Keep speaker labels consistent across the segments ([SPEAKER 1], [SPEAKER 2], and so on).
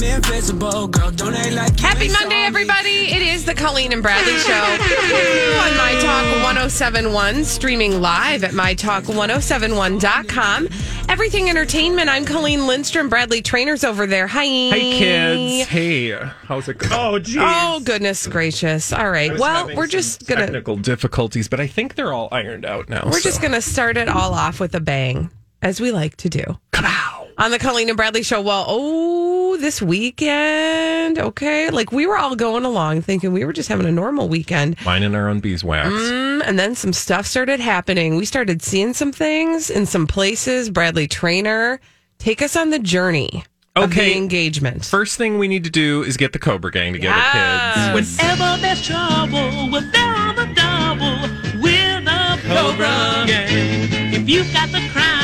[SPEAKER 1] Happy Monday, everybody. It is the Colleen and Bradley Show on My Talk 1071, streaming live at MyTalk1071.com. Everything Entertainment. I'm Colleen Lindstrom. Bradley Traynor's over there. Hi.
[SPEAKER 2] Hey kids. Hey, how's it going? Oh, geez.
[SPEAKER 1] Oh, goodness gracious. All right. Well, we're just going to.
[SPEAKER 2] technical difficulties, but I think they're all ironed out now.
[SPEAKER 1] We're
[SPEAKER 2] so.
[SPEAKER 1] just going to start it all off with a bang, as we like to do. On the Colleen and Bradley show. Well, oh, this weekend. Okay. Like we were all going along thinking we were just having a normal weekend.
[SPEAKER 2] minding our own beeswax.
[SPEAKER 1] Mm, and then some stuff started happening. We started seeing some things in some places. Bradley Traynor, take us on the journey of
[SPEAKER 2] Okay.
[SPEAKER 1] the engagement.
[SPEAKER 2] First thing we need to do is get the Cobra Gang together,
[SPEAKER 1] Yes.
[SPEAKER 2] kids.
[SPEAKER 3] Whenever there's trouble, we're there on the double. We're the Cobra Gang. If you've got the crime,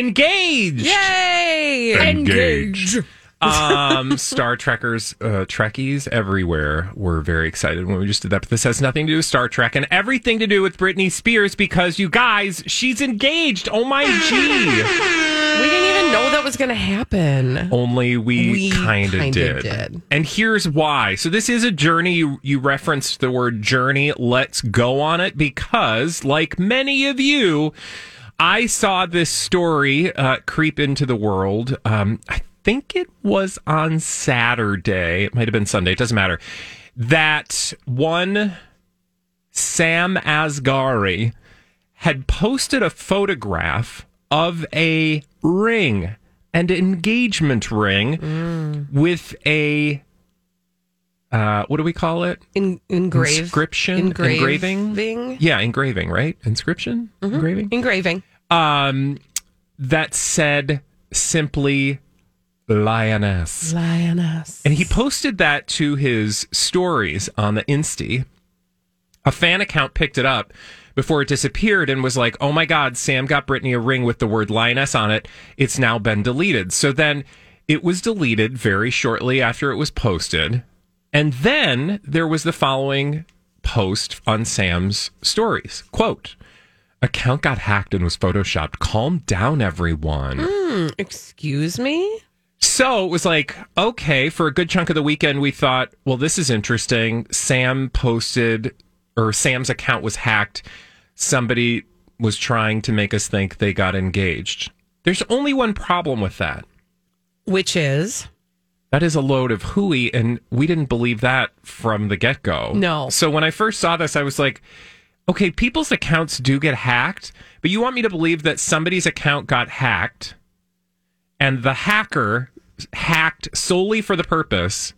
[SPEAKER 2] Engage.
[SPEAKER 1] Yay!
[SPEAKER 2] Engage. um, Star Trekkers, uh, Trekkies everywhere were very excited when we just did that. But this has nothing to do with Star Trek and everything to do with Britney Spears because you guys, she's engaged. Oh my G.
[SPEAKER 1] We didn't even know that was going to happen.
[SPEAKER 2] Only we,
[SPEAKER 1] We
[SPEAKER 2] kind of
[SPEAKER 1] kinda
[SPEAKER 2] did.
[SPEAKER 1] did.
[SPEAKER 2] And here's why. So this is a journey. You, you referenced the word journey. Let's go on it because, like many of you, I saw this story uh, creep into the world. Um, I think it was on Saturday. It might have been Sunday. It doesn't matter. That one Sam Asghari had posted a photograph of a ring, an engagement ring with a uh, what do we call it?
[SPEAKER 1] In, engrave.
[SPEAKER 2] Inscription?
[SPEAKER 1] Engraving.
[SPEAKER 2] Engraving? Yeah, engraving, right? Inscription? Engraving?
[SPEAKER 1] Engraving.
[SPEAKER 2] Um, that said simply lioness.
[SPEAKER 1] Lioness.
[SPEAKER 2] And he posted that to his stories on the Insta. A fan account picked it up before it disappeared and was like, oh my God, Sam got Britney a ring with the word lioness on it. It's now been deleted. So then it was deleted very shortly after it was posted. And then there was the following post on Sam's stories quote, account got hacked and was photoshopped. Calm down, everyone.
[SPEAKER 1] Hmm, excuse me?
[SPEAKER 2] So it was like, okay, for a good chunk of the weekend, we thought, well, this is interesting. Sam posted, or Sam's account was hacked. Somebody was trying to make us think they got engaged. There's only one problem with that.
[SPEAKER 1] Which is?
[SPEAKER 2] That is a load of hooey, and we didn't believe that from the get go.
[SPEAKER 1] No.
[SPEAKER 2] So when I first saw this, I was like, okay, people's accounts do get hacked, but you want me to believe that somebody's account got hacked and the hacker hacked solely for the purpose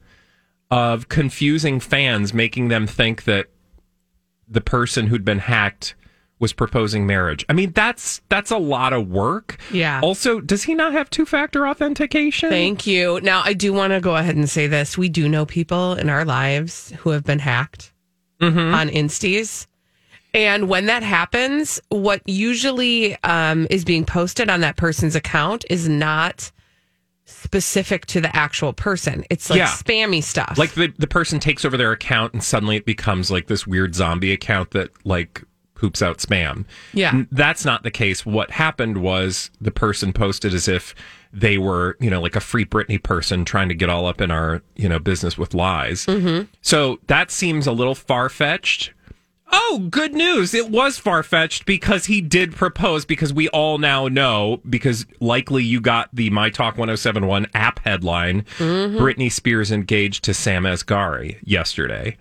[SPEAKER 2] of confusing fans, making them think that the person who'd been hacked was proposing marriage. I mean, that's that's a lot of work.
[SPEAKER 1] Yeah.
[SPEAKER 2] Also, does he not have two-factor authentication?
[SPEAKER 1] Thank you. Now, I do want to go ahead and say this. We do know people in our lives who have been hacked mm-hmm. on Insties. And when that happens, what usually um, is being posted on that person's account is not specific to the actual person. It's like
[SPEAKER 2] Yeah.
[SPEAKER 1] spammy stuff.
[SPEAKER 2] like the, the person takes over their account and suddenly it becomes like this weird zombie account that like poops out spam.
[SPEAKER 1] Yeah.
[SPEAKER 2] That's not the case. What happened was the person posted as if they were, you know, like a free Britney person trying to get all up in our, you know, business with lies. Mm-hmm. So that seems a little far fetched. Oh, good news. It was far fetched because he did propose because we all now know because likely you got the My Talk 1071 app headline Britney Spears engaged to Sam Asghari yesterday.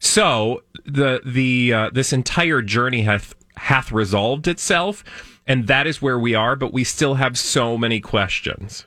[SPEAKER 2] So the the uh, this entire journey hath hath resolved itself, and that is where we are. But we still have so many questions.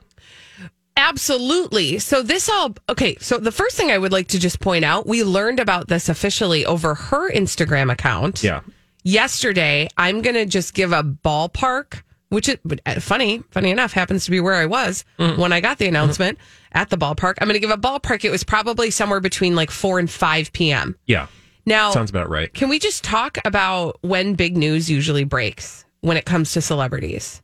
[SPEAKER 1] Absolutely. So this all okay. So the first thing I would like to just point out, we learned about this officially over her Instagram account.
[SPEAKER 2] Yeah.
[SPEAKER 1] Yesterday, I'm going to just give a ballpark, which is uh, funny, funny enough, happens to be where I was when I got the announcement at the ballpark. I'm going to give a ballpark. It was probably somewhere between like 4 and 5 p.m.
[SPEAKER 2] Yeah.
[SPEAKER 1] Now,
[SPEAKER 2] Sounds about right.
[SPEAKER 1] can we just talk about when big news usually breaks when it comes to celebrities?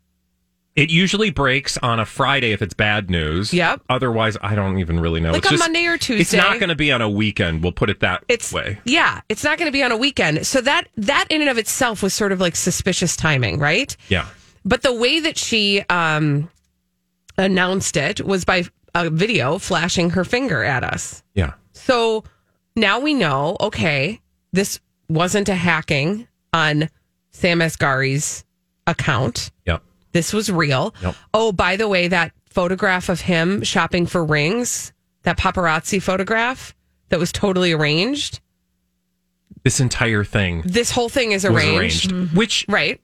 [SPEAKER 2] It usually breaks on a Friday if it's bad news.
[SPEAKER 1] Yep.
[SPEAKER 2] Otherwise, I don't even really know.
[SPEAKER 1] Like
[SPEAKER 2] It's
[SPEAKER 1] on Monday or Tuesday.
[SPEAKER 2] It's not going to be on a weekend. We'll put it that
[SPEAKER 1] it's
[SPEAKER 2] way.
[SPEAKER 1] yeah it's not going to be on a weekend so that that in and of itself was sort of like suspicious timing right
[SPEAKER 2] Yeah.
[SPEAKER 1] but the way that she um announced it was by a video flashing her finger at us
[SPEAKER 2] Yeah.
[SPEAKER 1] so now we know okay this wasn't a hacking on sam asghari's account
[SPEAKER 2] Yeah.
[SPEAKER 1] This was real
[SPEAKER 2] Yep.
[SPEAKER 1] oh by the way that photograph of him shopping for rings that paparazzi photograph that was totally arranged
[SPEAKER 2] This entire thing
[SPEAKER 1] this whole thing is
[SPEAKER 2] was
[SPEAKER 1] arranged.
[SPEAKER 2] arranged. Mm-hmm. Which
[SPEAKER 1] Right.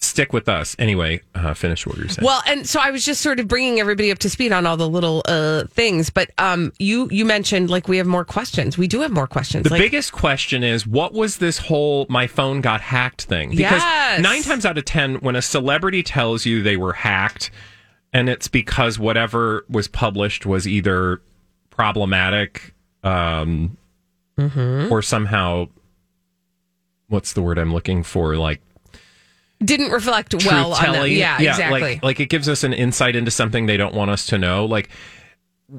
[SPEAKER 2] Stick with us anyway. Uh, finish what you're saying.
[SPEAKER 1] Well, and so I was just sort of bringing everybody up to speed on all the little uh, things. But um, you you mentioned like we have more questions. We do have more questions.
[SPEAKER 2] The
[SPEAKER 1] like,
[SPEAKER 2] biggest question is what was this whole my phone got hacked thing? Because
[SPEAKER 1] Yes.
[SPEAKER 2] nine times out of 10, when a celebrity tells you they were hacked and it's because whatever was published was either problematic um,
[SPEAKER 1] Mm-hmm.
[SPEAKER 2] or somehow, what's the word I'm looking for? Like,
[SPEAKER 1] didn't reflect well on them.
[SPEAKER 2] truth-telling.
[SPEAKER 1] Yeah, exactly.
[SPEAKER 2] Like, like it gives us an insight into something they don't want us to know. Like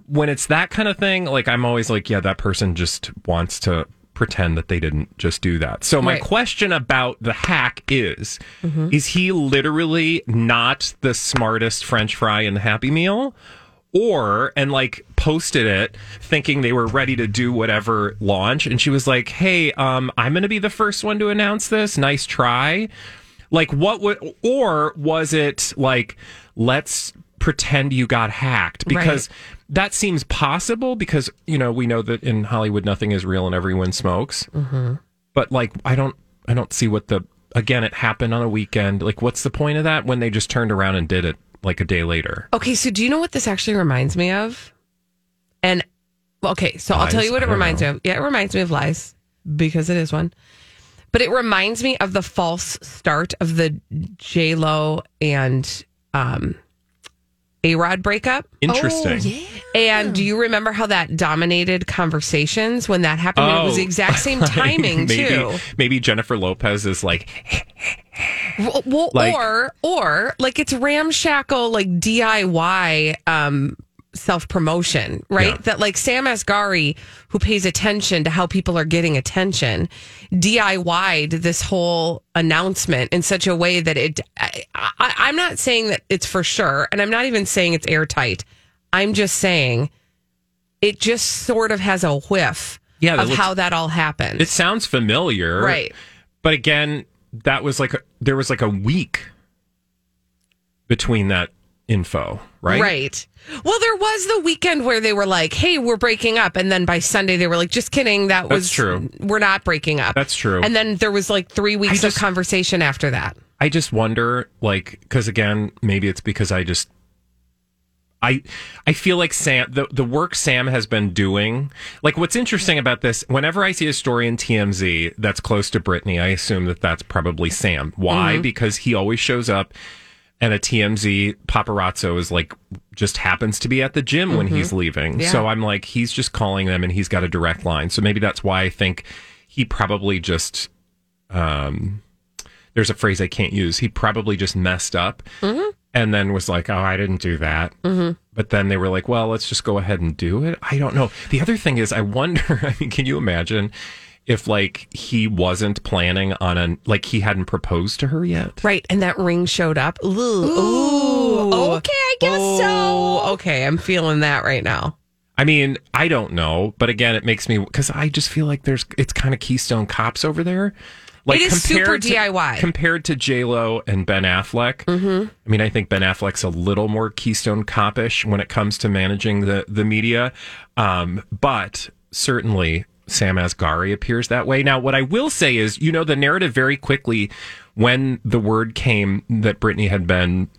[SPEAKER 2] when it's that kind of thing, like I'm always like, yeah, that person just wants to pretend that they didn't just do that. So my
[SPEAKER 1] Right.
[SPEAKER 2] question about the hack is, is he literally not the smartest French fry in the Happy Meal? Or and like posted it thinking they were ready to do whatever launch and she was like, "Hey, um I'm going to be the first one to announce this. Nice try." Like what would or was it like let's pretend you got hacked because that seems possible because you know we know that in Hollywood nothing is real and everyone smokes. Mm-hmm. But like I don't I don't see what the again it happened on a weekend. Like what's the point of that when they just turned around and did it like a day later?
[SPEAKER 1] okay, so do you know what this actually reminds me of? And okay, so I'll tell you what it reminds
[SPEAKER 2] know.
[SPEAKER 1] me of. Yeah, it reminds me of lies because it is one. But it reminds me of the false start of the J Lo and um, A Rod breakup.
[SPEAKER 2] Interesting. Yeah.
[SPEAKER 1] And do you remember how that dominated conversations when that happened? it was the exact same timing
[SPEAKER 2] Oh. maybe,
[SPEAKER 1] too.
[SPEAKER 2] Maybe Jennifer Lopez is like,
[SPEAKER 1] Well, well,
[SPEAKER 2] Like-
[SPEAKER 1] or or like it's ramshackle like DIY um self promotion, right?
[SPEAKER 2] Yeah.
[SPEAKER 1] That like Sam Asghari, who pays attention to how people are getting attention, DIY'd this whole announcement in such a way that it. I, I, I'm not saying that it's for sure, and I'm not even saying it's airtight. I'm just saying it just sort of has a whiff
[SPEAKER 2] Yeah,
[SPEAKER 1] of
[SPEAKER 2] looks-
[SPEAKER 1] how that all happened.
[SPEAKER 2] it sounds familiar,
[SPEAKER 1] Right.
[SPEAKER 2] But again, that was like a, there was like a week between that info, right?
[SPEAKER 1] Right. Well, there was the weekend where they were like, "Hey, we're breaking up," and then by Sunday they were like, "Just kidding, that
[SPEAKER 2] That's
[SPEAKER 1] was
[SPEAKER 2] true.
[SPEAKER 1] We're not breaking up."
[SPEAKER 2] That's true.
[SPEAKER 1] And then there was like three weeks
[SPEAKER 2] just-
[SPEAKER 1] of conversation after that.
[SPEAKER 2] I just wonder, like, because again, maybe it's because I just, I, I feel like Sam, the the work Sam has been doing. Like, what's interesting about this? Whenever I see a story in TMZ that's close to Britney I assume that that's probably Sam. Why? Mm-hmm. Because he always shows up, and a TMZ paparazzo is like just happens to be at the gym when mm-hmm. he's leaving.
[SPEAKER 1] Yeah.
[SPEAKER 2] So I'm like, he's just calling them, and he's got a direct line. So maybe that's why I think he probably just um, there's a phrase I can't use. He probably just messed up mm-hmm. and then was like, oh, I didn't do that. Mm-hmm. But then they were like, well, let's just go ahead and do it. I don't know. The other thing is, I wonder, I mean, can you imagine if like he wasn't planning on an, like he hadn't proposed to her yet?
[SPEAKER 1] Right, and that ring showed up. Ooh, Ooh. okay, I guess so. Okay, I'm feeling that right now.
[SPEAKER 2] I mean, I don't know. But again, it makes me, because I just feel like there's, it's kind of Keystone Cops over there. Like
[SPEAKER 1] It is super
[SPEAKER 2] to-
[SPEAKER 1] DIY.
[SPEAKER 2] compared to J Lo and Ben Affleck. Mm-hmm. I mean, I think Ben Affleck's a little more Keystone Copish when it comes to managing the the media, um, but certainly Sam Asghari appears that way. Now, what I will say is, you know, the narrative very quickly when the word came that Britney had been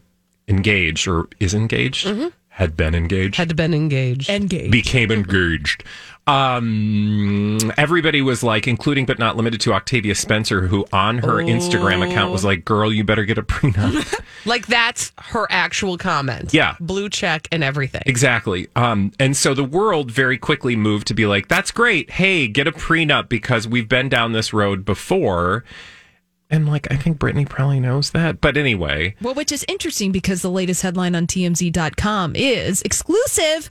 [SPEAKER 2] engaged or is engaged, mm-hmm. had been engaged,
[SPEAKER 1] Had been engaged.
[SPEAKER 4] Engaged.
[SPEAKER 2] became engaged. Um, everybody was like, including but not limited to Octavia Spencer, who on her Instagram account was like, "Girl, you better get a prenup."
[SPEAKER 1] like that's her actual comment.
[SPEAKER 2] Yeah.
[SPEAKER 1] Blue check and everything.
[SPEAKER 2] Exactly. Um, and so the world very quickly moved to be like, that's great. Hey, get a prenup because we've been down this road before. And like, I think Britney probably knows that. But anyway,
[SPEAKER 4] Well, which is interesting because the latest headline on TMZ.com is exclusive.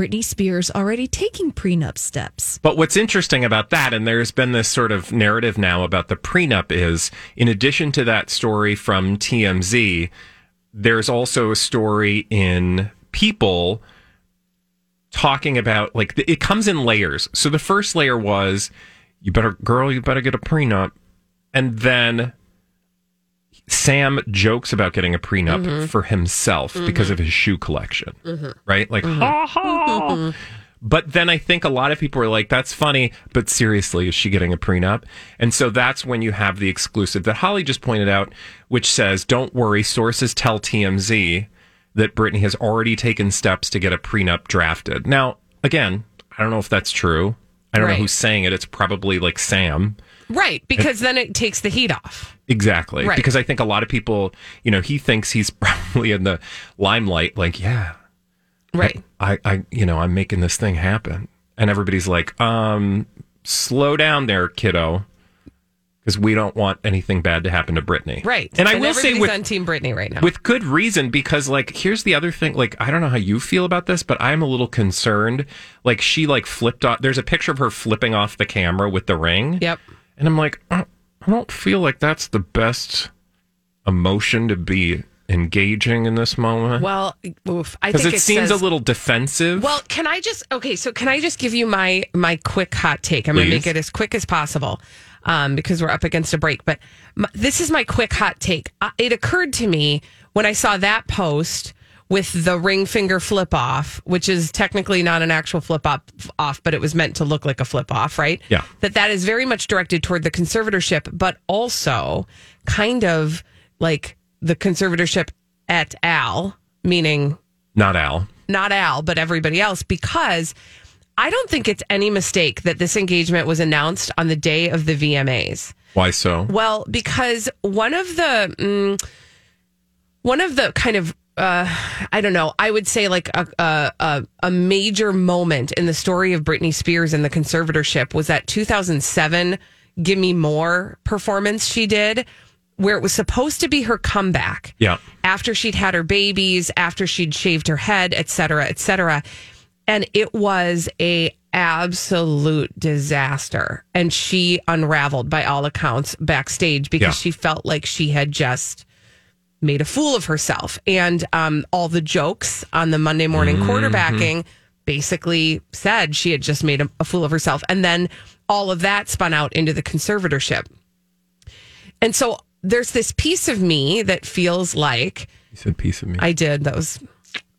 [SPEAKER 4] Britney Spears already taking prenup steps.
[SPEAKER 2] but what's interesting about that, and there's been this sort of narrative now about the prenup, is in addition to that story from TMZ, there's also a story in People talking about like it comes in layers. So the first layer was, you better, girl, you better get a prenup. And then Sam jokes about getting a prenup mm-hmm. for himself mm-hmm. because of his shoe collection, mm-hmm. right? Like, ha ha. But then I think a lot of people are like, that's funny, but seriously, is she getting a prenup? And so that's when you have the exclusive that Holly just pointed out, which says, don't worry, sources tell TMZ that Britney has already taken steps to get a prenup drafted. Now, again, I don't know if that's true. I don't
[SPEAKER 1] Right.
[SPEAKER 2] know who's saying it. It's probably like Sam.
[SPEAKER 1] Right. Because then it takes the heat off.
[SPEAKER 2] Exactly.
[SPEAKER 1] Right.
[SPEAKER 2] Because I think a lot of people, you know, he thinks he's probably in the limelight, like, yeah,
[SPEAKER 1] Right.
[SPEAKER 2] I, I, you know, I'm making this thing happen. And everybody's like, um, slow down there, kiddo. Because we don't want anything bad to happen to Britney.
[SPEAKER 1] Right.
[SPEAKER 2] And I will say with,
[SPEAKER 1] on Team Britney right now.
[SPEAKER 2] with good reason because like here's the other thing like i don't know how you feel about this but i'm a little concerned like she like flipped off there's a picture of her flipping off the camera with the ring
[SPEAKER 1] yep.
[SPEAKER 2] And i'm like uh, i don't feel like that's the best emotion to be engaging in this moment
[SPEAKER 1] Well, oof. I think
[SPEAKER 2] it,
[SPEAKER 1] it
[SPEAKER 2] seems
[SPEAKER 1] says-
[SPEAKER 2] a little defensive
[SPEAKER 1] Well, can I just okay? So can I just give you my my quick hot take? I'm going to make it as quick as possible um, because we're up against a break. But my, this is my quick hot take. Uh, it occurred to me when I saw that post with the ring finger flip off, which is technically not an actual flip off, off, but it was meant to look like a flip off, right?
[SPEAKER 2] Yeah.
[SPEAKER 1] That that is very much directed toward the conservatorship, but also kind of like the conservatorship et al. Meaning
[SPEAKER 2] not al
[SPEAKER 1] not Al, but everybody else, because I don't think it's any mistake that this engagement was announced on the day of the VMAs.
[SPEAKER 2] why so
[SPEAKER 1] Well, because one of the mm, one of the kind of uh, I don't know. I would say like a, a a major moment in the story of Britney Spears and the conservatorship was that 2007 "Give Me More" performance she did, where it was supposed to be her comeback
[SPEAKER 2] yeah
[SPEAKER 1] after she'd had her babies, after she'd shaved her head, et cetera, et cetera. And it was a absolute disaster. And she unraveled by all accounts backstage because
[SPEAKER 2] Yeah.
[SPEAKER 1] she felt like she had just made a fool of herself. And um, all the jokes on the Monday morning quarterbacking basically said she had just made a, a fool of herself. And then all of that spun out into the conservatorship. And so there's this piece of me that feels like
[SPEAKER 2] you said piece of me
[SPEAKER 1] I did. That was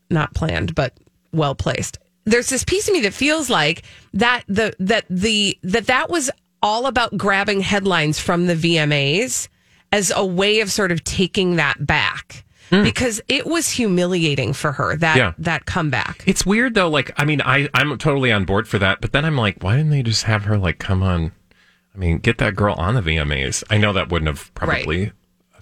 [SPEAKER 1] not planned, but well placed. There's this piece of me that feels like that the that the that that was all about grabbing headlines from the VMAs as a way of sort of taking that back. Mm. Because it was humiliating for her that
[SPEAKER 2] Yeah.
[SPEAKER 1] that comeback.
[SPEAKER 2] It's weird though. Like, I mean, I I'm totally on board for that, but then I'm like, why didn't they just have her like come on? I mean, get that girl on the VMAs. I know that wouldn't have probably,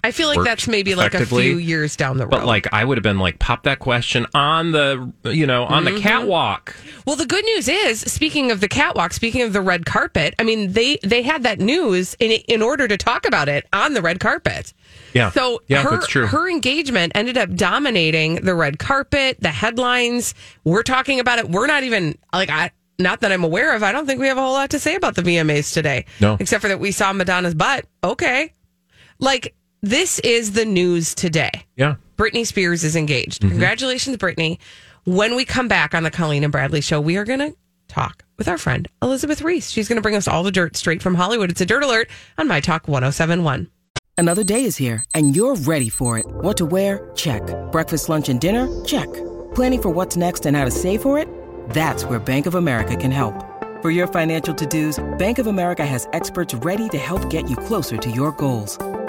[SPEAKER 1] I feel like that's maybe like a few years down the road.
[SPEAKER 2] but like I would have been like, pop that question on the you know on
[SPEAKER 1] Mm-hmm.
[SPEAKER 2] the catwalk.
[SPEAKER 1] Well, the good news is, speaking of the catwalk, speaking of the red carpet, I mean they they had that news in in order to talk about it on the red carpet.
[SPEAKER 2] Yeah.
[SPEAKER 1] So
[SPEAKER 2] Yeah,
[SPEAKER 1] her
[SPEAKER 2] that's true.
[SPEAKER 1] her engagement ended up dominating the red carpet, the headlines. We're talking about it. We're not even like I not that I'm aware of. I don't think we have a whole lot to say about the VMAs today.
[SPEAKER 2] No.
[SPEAKER 1] Except for that we saw Madonna's butt. Okay. Like this is the news today.
[SPEAKER 2] Yeah.
[SPEAKER 1] Britney Spears is engaged. Mm-hmm. Congratulations, Britney. When we come back on the Colleen and Bradley show, we are going to talk with our friend Elizabeth Reese. She's going to bring us all the dirt straight from Hollywood. It's a dirt alert on My Talk 1071.
[SPEAKER 5] Another day is here, and you're ready for it. What to wear? Check. Breakfast, lunch, and dinner? Check. Planning for what's next and how to save for it? That's where Bank of America can help. For your financial to-dos, Bank of America has experts ready to help get you closer to your goals.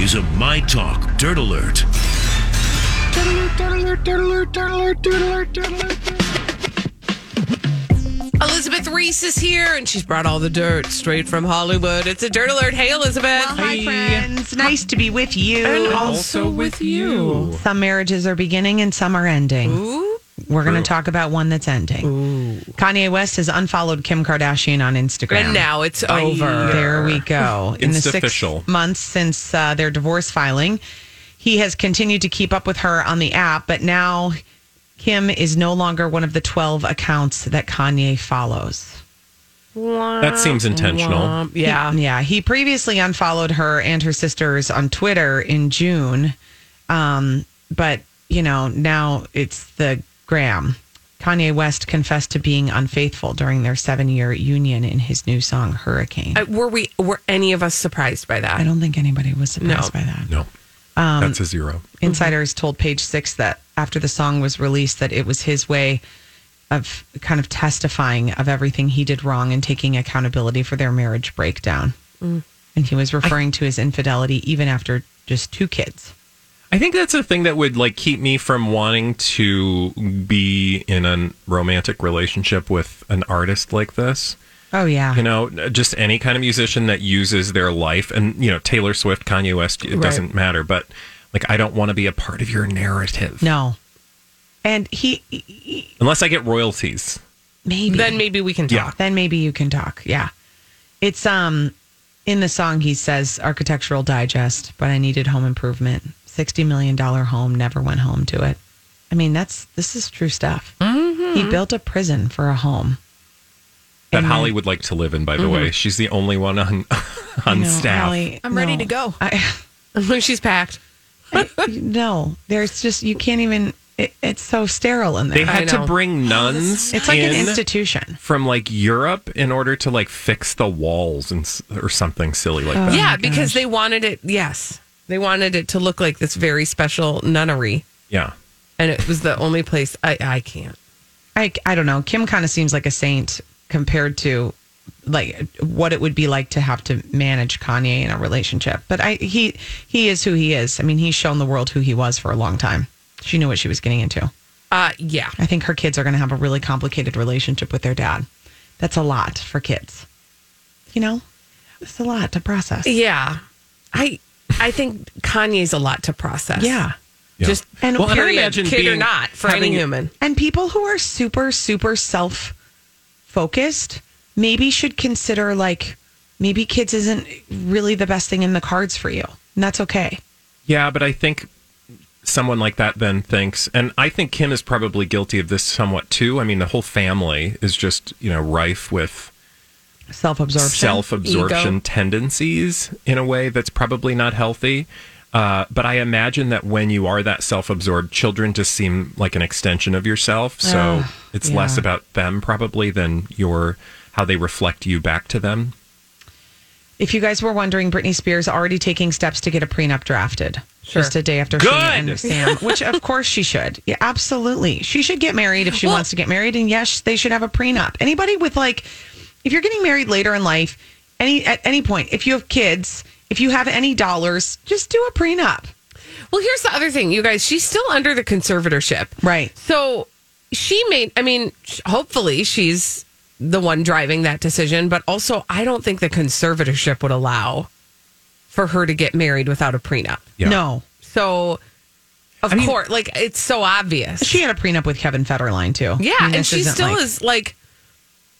[SPEAKER 6] This is a My Talk Dirt Alert.
[SPEAKER 1] Elizabeth Reese is here, and she's brought all the dirt straight from Hollywood. It's a dirt alert. Hey, Elizabeth.
[SPEAKER 7] Well, Hi, friends. Nice to be with you.
[SPEAKER 1] And also with you.
[SPEAKER 7] Some marriages are beginning and some are ending.
[SPEAKER 1] Ooh.
[SPEAKER 7] We're going to talk about one that's ending. Kanye West has unfollowed Kim Kardashian on Instagram.
[SPEAKER 1] And now it's over.
[SPEAKER 7] There we go. In the six
[SPEAKER 2] Insta-official.
[SPEAKER 7] months since uh, their divorce filing, he has continued to keep up with her on the app, but now Kim is no longer one of the 12 accounts that Kanye follows.
[SPEAKER 2] That seems intentional.
[SPEAKER 1] Um, yeah.
[SPEAKER 7] Yeah. He previously unfollowed her and her sisters on Twitter in June. Um, but, you know, now it's the gram. Kanye West confessed to being unfaithful during their seven year union in his new song, Hurricane.
[SPEAKER 1] Uh, were we? Were any of us surprised by that?
[SPEAKER 7] I don't think anybody was surprised
[SPEAKER 1] No.
[SPEAKER 7] by that.
[SPEAKER 2] No,
[SPEAKER 7] Um,
[SPEAKER 2] that's a zero.
[SPEAKER 7] Insiders told Page Six that after the song was released, that it was his way of kind of testifying of everything he did wrong and taking accountability for their marriage breakdown. And he was referring to his infidelity even after just two kids.
[SPEAKER 2] I think that's a thing that would like keep me from wanting to be in a romantic relationship with an artist like this.
[SPEAKER 7] Oh yeah,
[SPEAKER 2] You know, just any kind of musician that uses their life, and you know, Taylor Swift, Kanye West, it doesn't matter. But like, I don't want to be a part of your narrative
[SPEAKER 7] no. And he, he-
[SPEAKER 2] unless I get royalties.
[SPEAKER 7] maybe
[SPEAKER 1] Then maybe we can talk.
[SPEAKER 2] Yeah.
[SPEAKER 7] then maybe you can talk. Yeah, it's um in the song he says Architectural Digest, but I needed home improvement. Sixty million dollar home, never went home to it. I mean, that's this is true stuff. Mm-hmm. He built a prison for a home.
[SPEAKER 2] That
[SPEAKER 7] And then-
[SPEAKER 2] Holly would like to live in. By the way, mm-hmm. she's the only one on on
[SPEAKER 7] No,
[SPEAKER 2] staff.
[SPEAKER 7] Allie,
[SPEAKER 4] I'm ready to go.
[SPEAKER 7] I,
[SPEAKER 1] She's packed.
[SPEAKER 7] no, there's just you can't even. It, it's so sterile in there.
[SPEAKER 2] They had to bring nuns.
[SPEAKER 7] it's like an institution.
[SPEAKER 2] from like Europe in order to like fix the walls and or something silly like oh that.
[SPEAKER 1] yeah, because they wanted it. Yes, they wanted it to look like this very special nunnery,
[SPEAKER 2] Yeah.
[SPEAKER 1] and it was the only place I I can't.
[SPEAKER 7] I I don't know. Kim kind of seems like a saint compared to like what it would be like to have to manage Kanye in a relationship. But I he he is who he is. I mean, he's shown the world who he was for a long time. She knew what she was getting into.
[SPEAKER 1] Uh yeah.
[SPEAKER 7] I think her kids are going to have a really complicated relationship with their dad. That's a lot for kids. You know, it's a lot to process.
[SPEAKER 1] Yeah. I I think Kanye's a lot to process.
[SPEAKER 7] Yeah.
[SPEAKER 2] Yeah.
[SPEAKER 1] Just
[SPEAKER 7] And
[SPEAKER 1] and
[SPEAKER 7] Well, and I
[SPEAKER 2] imagine
[SPEAKER 1] kid or not, for any human.
[SPEAKER 7] And people who are super, super self focused maybe should consider like maybe kids isn't really the best thing in the cards for you. And that's okay.
[SPEAKER 2] Yeah, but I think someone like that then thinks, and I think Kim is probably guilty of this somewhat too. I mean, the whole family is just, you know, rife with
[SPEAKER 7] Self absorption.
[SPEAKER 2] self absorption
[SPEAKER 1] ego.
[SPEAKER 2] tendencies in a way that's probably not healthy. Uh, but I imagine that when you are that self absorbed, children just seem like an extension of yourself. So
[SPEAKER 7] Oh,
[SPEAKER 2] it's less about them probably than your how they reflect you back to them.
[SPEAKER 7] If you guys were wondering, Britney Spears already taking steps to get a prenup drafted. Just a day after
[SPEAKER 2] Good.
[SPEAKER 7] she and Sam, which of course she should. Yeah, absolutely. She should get married if she
[SPEAKER 1] Well-
[SPEAKER 7] wants to get married. And yes, they should have a prenup. Anybody with like, if you're getting married later in life, any at any point, if you have kids, if you have any dollars, just do a prenup.
[SPEAKER 1] Well, here's the other thing, you guys. She's still under the conservatorship.
[SPEAKER 7] Right.
[SPEAKER 1] So she made, I mean, hopefully she's the one driving that decision, but also I don't think the conservatorship would allow for her to get married without a prenup.
[SPEAKER 2] Yeah.
[SPEAKER 7] No.
[SPEAKER 1] So, of
[SPEAKER 2] I mean-
[SPEAKER 1] course, like it's so obvious.
[SPEAKER 7] She had a prenup with Kevin Federline too.
[SPEAKER 1] yeah,
[SPEAKER 7] I mean,
[SPEAKER 1] and she still
[SPEAKER 7] like-
[SPEAKER 1] is like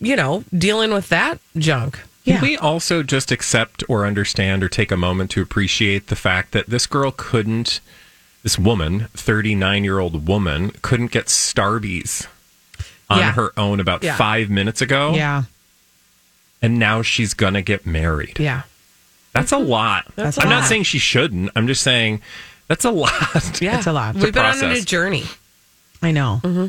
[SPEAKER 1] you know, dealing with that junk.
[SPEAKER 2] Can we also just accept or understand or take a moment to appreciate the fact that this girl couldn't, this woman, 39 year old woman, couldn't get Starbies on
[SPEAKER 1] Yeah.
[SPEAKER 2] her own about
[SPEAKER 1] Yeah.
[SPEAKER 2] five minutes ago?
[SPEAKER 7] Yeah.
[SPEAKER 2] And now she's going to get married.
[SPEAKER 1] Yeah.
[SPEAKER 2] That's a lot.
[SPEAKER 1] That's a
[SPEAKER 2] I'm
[SPEAKER 1] lot.
[SPEAKER 2] not saying she shouldn't. I'm just saying that's a lot.
[SPEAKER 1] Yeah.
[SPEAKER 7] It's a lot.
[SPEAKER 1] We've been on a
[SPEAKER 2] process.
[SPEAKER 1] journey.
[SPEAKER 7] I know. Mm-hmm.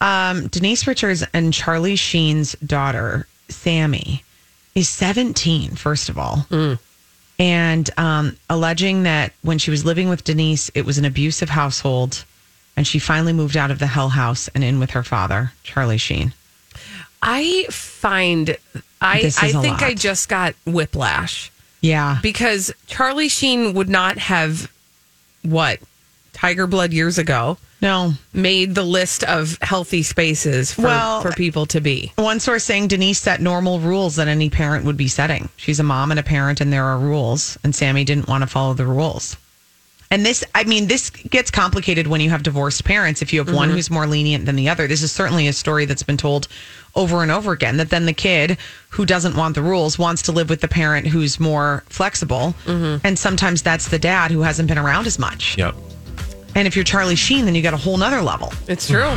[SPEAKER 7] Um, Denise Richards and Charlie Sheen's daughter, Sammy, is 17, first of all. And um, alleging that when she was living with Denise, it was an abusive household. And she finally moved out of the hell house and in with her father, Charlie Sheen.
[SPEAKER 1] I find I I think I just got whiplash
[SPEAKER 7] Yeah.
[SPEAKER 1] because Charlie Sheen would not have what Tiger Blood years ago
[SPEAKER 7] No.
[SPEAKER 1] made the list of healthy spaces for,
[SPEAKER 7] Well,
[SPEAKER 1] for people to be.
[SPEAKER 7] One source saying Denise set normal rules that any parent would be setting. She's a mom and a parent, and there are rules, and Sammy didn't want to follow the rules. And this, I mean, this gets complicated when you have divorced parents. If you have one mm-hmm. who's more lenient than the other, this is certainly a story that's been told over and over again. That then the kid who doesn't want the rules wants to live with the parent who's more flexible, mm-hmm. and sometimes that's the dad who hasn't been around as much.
[SPEAKER 2] Yep.
[SPEAKER 7] And if you're Charlie Sheen, then you got a whole nother level.
[SPEAKER 1] It's true.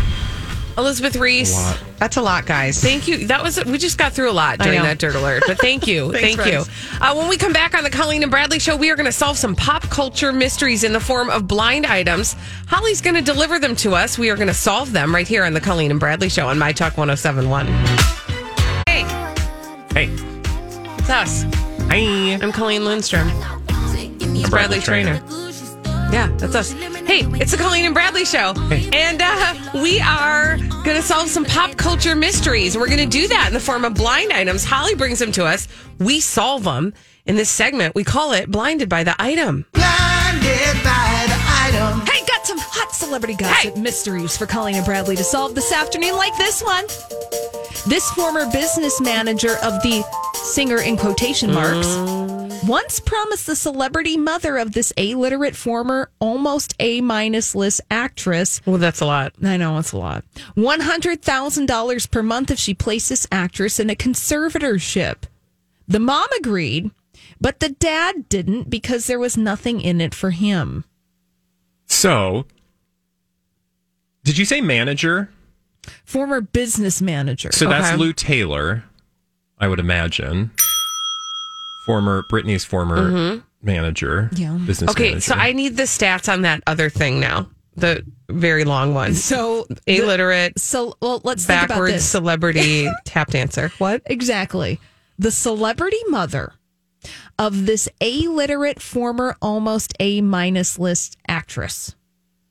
[SPEAKER 1] Elizabeth Reese.
[SPEAKER 7] That's a lot, guys.
[SPEAKER 1] Thank you. That was we just got through a lot during
[SPEAKER 7] know.
[SPEAKER 1] that dirt alert, but thank you,
[SPEAKER 7] Thanks,
[SPEAKER 1] thank you. Uh, when we come back on the Colleen and Bradley show, we are going to solve some pop culture mysteries in the form of blind items. Holly's going to deliver them to us. We are going to solve them right here on the Colleen and Bradley show on My Talk 1071. Hey,
[SPEAKER 2] Hey.
[SPEAKER 1] it's us.
[SPEAKER 2] Hi.
[SPEAKER 1] I'm Colleen Lindstrom. It's Bradley Traynor. Yeah, that's us. Hey, it's the Colleen and Bradley show. And uh, we are going to solve some pop culture mysteries. We're going to do that in the form of blind items. Holly brings them to us. We solve them. In this segment, we call it Blinded by the Item. Blinded by the Item.
[SPEAKER 4] Hey, got some hot celebrity gossip mysteries for Colleen and Bradley to solve this afternoon, like this one. This former business manager of the singer in quotation marks once promised the celebrity mother of this illiterate former almost A minus list actress.
[SPEAKER 1] Well, that's a lot.
[SPEAKER 4] I know it's a lot. One hundred thousand dollars per month if she placed this actress in a conservatorship. The mom agreed, but the dad didn't because there was nothing in it for him.
[SPEAKER 2] So, did you say manager?
[SPEAKER 4] Former business manager.
[SPEAKER 2] So that's Lou Taylor, I would imagine. Former Britney's former mm-hmm. manager,
[SPEAKER 4] Yeah.
[SPEAKER 2] business
[SPEAKER 1] Okay,
[SPEAKER 2] manager.
[SPEAKER 1] so I need the stats on that other thing now. The very long one.
[SPEAKER 4] So
[SPEAKER 1] Illiterate,
[SPEAKER 4] So well, let's think about
[SPEAKER 1] backwards
[SPEAKER 4] this.
[SPEAKER 1] celebrity tap dancer. What?
[SPEAKER 4] Exactly. The celebrity mother of this illiterate former almost A minus list actress.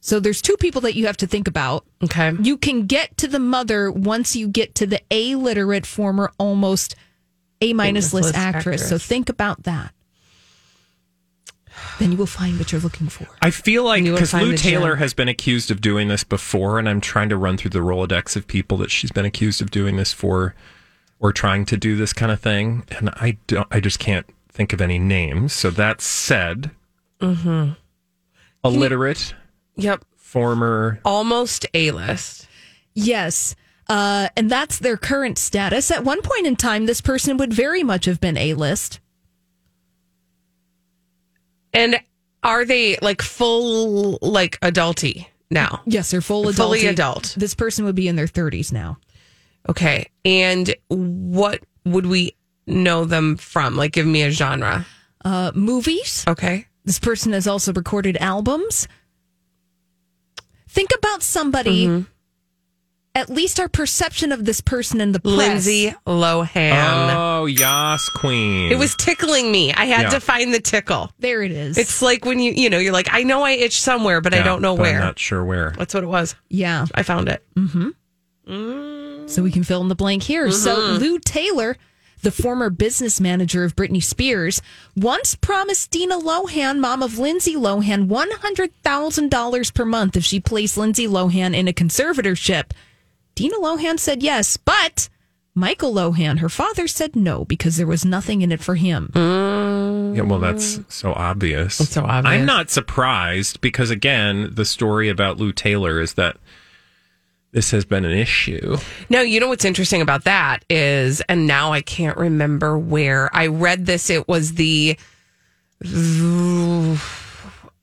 [SPEAKER 4] So there's two people that you have to think about.
[SPEAKER 1] Okay.
[SPEAKER 4] You can get to the mother once you get to the illiterate former almost A minus list
[SPEAKER 1] list
[SPEAKER 4] actress. So think about that. Then you will find what you're looking for.
[SPEAKER 2] I feel like
[SPEAKER 1] You will
[SPEAKER 2] because Lou Taylor
[SPEAKER 1] gem.
[SPEAKER 2] has been accused of doing this before, and I'm trying to run through the Rolodex of people that she's been accused of doing this for, or trying to do this kind of thing, and I don't, I just can't think of any names. So that said,
[SPEAKER 1] Mm-hmm.
[SPEAKER 2] illiterate,
[SPEAKER 1] Yep.
[SPEAKER 2] former.
[SPEAKER 1] Almost A list.
[SPEAKER 4] Yes. Uh, and that's their current status. At one point in time, this person would very much have been A list.
[SPEAKER 1] And are they like full, like adulty now?
[SPEAKER 4] Yes, they're full adult.
[SPEAKER 1] Fully adult.
[SPEAKER 4] This person would be in their 30s now.
[SPEAKER 1] Okay. And what would we know them from? Like, give me a genre.
[SPEAKER 4] Uh, movies.
[SPEAKER 1] Okay.
[SPEAKER 4] This person has also recorded albums. Think about somebody,
[SPEAKER 1] Mm-hmm.
[SPEAKER 4] At least our perception of this person in the press.
[SPEAKER 1] Lindsay Lohan.
[SPEAKER 2] Oh, Yas Queen.
[SPEAKER 1] it was tickling me. I had
[SPEAKER 2] Yeah.
[SPEAKER 1] to find the tickle.
[SPEAKER 4] There it is.
[SPEAKER 1] It's like when you, you know, you're like, I know I itch somewhere, but I
[SPEAKER 2] Yeah,
[SPEAKER 1] don't know
[SPEAKER 2] but
[SPEAKER 1] where.
[SPEAKER 2] I'm not sure where.
[SPEAKER 1] That's what it was.
[SPEAKER 4] yeah.
[SPEAKER 1] I found it.
[SPEAKER 4] So we can fill in the blank here. So
[SPEAKER 1] Mm-hmm.
[SPEAKER 4] Lou Taylor, the former business manager of Britney Spears, once promised Dina Lohan, mom of Lindsay Lohan, $100,000 per month if she placed Lindsay Lohan in a conservatorship. Dina Lohan said yes, but Michael Lohan, her father, said no because there was nothing in it for him. Mm.
[SPEAKER 2] Yeah, well, that's so obvious.
[SPEAKER 1] It's so obvious.
[SPEAKER 2] I'm not surprised because, again, the story about Lou Taylor is that this has been an issue.
[SPEAKER 1] No, you know what's interesting about that is, and now I can't remember where I read this. It was the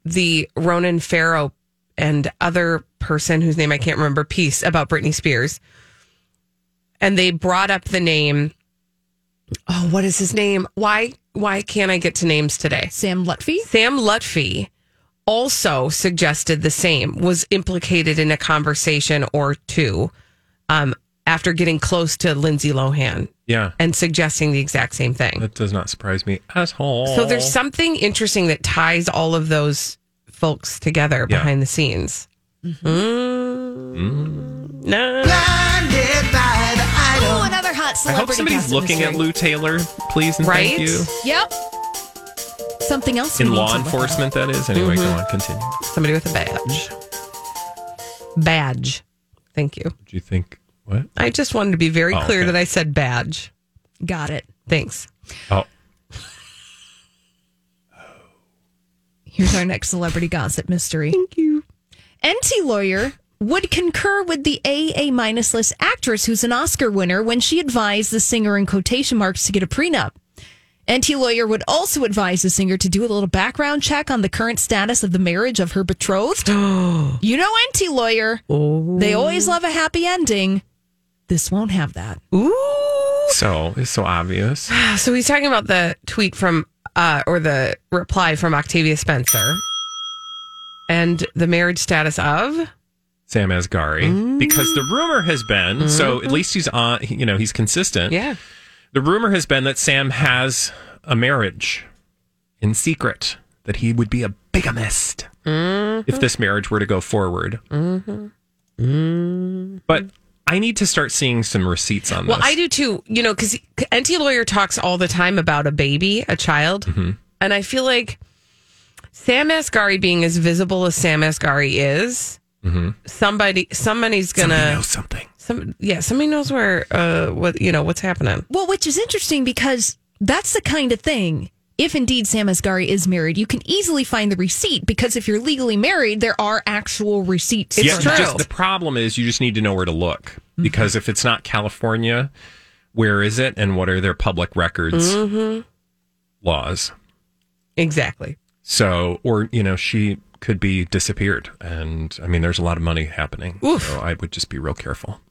[SPEAKER 1] the Ronan Farrow and other person whose name I can't remember piece about Britney Spears, and they brought up the name. Oh, what is his name? Why why can't I get to names today?
[SPEAKER 4] Sam Lutfi.
[SPEAKER 1] Sam Lutfi also suggested the same, was implicated in a conversation or two um, after getting close to Lindsay Lohan
[SPEAKER 2] Yeah,
[SPEAKER 1] and suggesting the exact same thing.
[SPEAKER 2] that does not surprise me at all.
[SPEAKER 1] So there's something interesting that ties all of those folks together
[SPEAKER 2] Yeah.
[SPEAKER 1] behind the scenes. Mm-hmm. No.
[SPEAKER 4] Oh, another hot celebrity.
[SPEAKER 2] I hope somebody's looking at. Lou Taylor, please and
[SPEAKER 1] Right?
[SPEAKER 2] thank you.
[SPEAKER 4] Yep. Something else
[SPEAKER 2] In law enforcement, that is. Anyway,
[SPEAKER 1] Mm-hmm.
[SPEAKER 2] go on, continue.
[SPEAKER 1] Somebody with a badge. Badge. Thank you.
[SPEAKER 2] Do you think what?
[SPEAKER 1] I just wanted to be very
[SPEAKER 2] Oh,
[SPEAKER 1] clear
[SPEAKER 2] okay.
[SPEAKER 1] that I said badge.
[SPEAKER 4] Got it.
[SPEAKER 1] Thanks.
[SPEAKER 2] Oh,
[SPEAKER 4] Here's our next celebrity gossip mystery. Thank you. Enty lawyer would concur with the AA minus list actress who's an Oscar winner when she advised the singer in quotation marks to get a prenup. Enty lawyer would also advise the singer to do a little background check on the current status of the marriage of her betrothed. you know Enty lawyer. Oh. They always love a happy ending. This won't have that.
[SPEAKER 1] Ooh.
[SPEAKER 2] so it's so obvious.
[SPEAKER 1] So he's talking about the tweet from, uh, or the reply from Octavia Spencer and the marriage status of.
[SPEAKER 2] Sam Asghari, mm. because the rumor has been so at mm-hmm. least he's on. You know, he's consistent.
[SPEAKER 1] Yeah.
[SPEAKER 2] The rumor has been that Sam has a marriage in secret, that he would be a bigamist mm-hmm. if this marriage were to go forward. Mm-hmm. But I need to start seeing some receipts on
[SPEAKER 1] Well,
[SPEAKER 2] this.
[SPEAKER 1] Well, I do too, you know, because Enty Lawyer talks all the time about a baby, a child.
[SPEAKER 2] Mm-hmm.
[SPEAKER 1] And I feel like Sam Asghari being as visible as Sam Asghari is, somebody, somebody's
[SPEAKER 2] Mm-hmm. Somebody
[SPEAKER 1] gonna,
[SPEAKER 2] knows something.
[SPEAKER 1] some, yeah, somebody knows where, uh, what, you know, what's happening.
[SPEAKER 4] Well, which is interesting because that's the kind of thing. If indeed Sam Asghari is married, you can easily find the receipt because if you're legally married, there are actual receipts.
[SPEAKER 1] It's
[SPEAKER 2] yeah,
[SPEAKER 1] true.
[SPEAKER 2] Just, the problem is you just need to know where to look mm-hmm. because if it's not California, where is it, and what are their public records mm-hmm. laws?
[SPEAKER 1] Exactly.
[SPEAKER 2] So, or you know, she could be disappeared, and I mean, there's a lot of money happening. So I would just be real careful.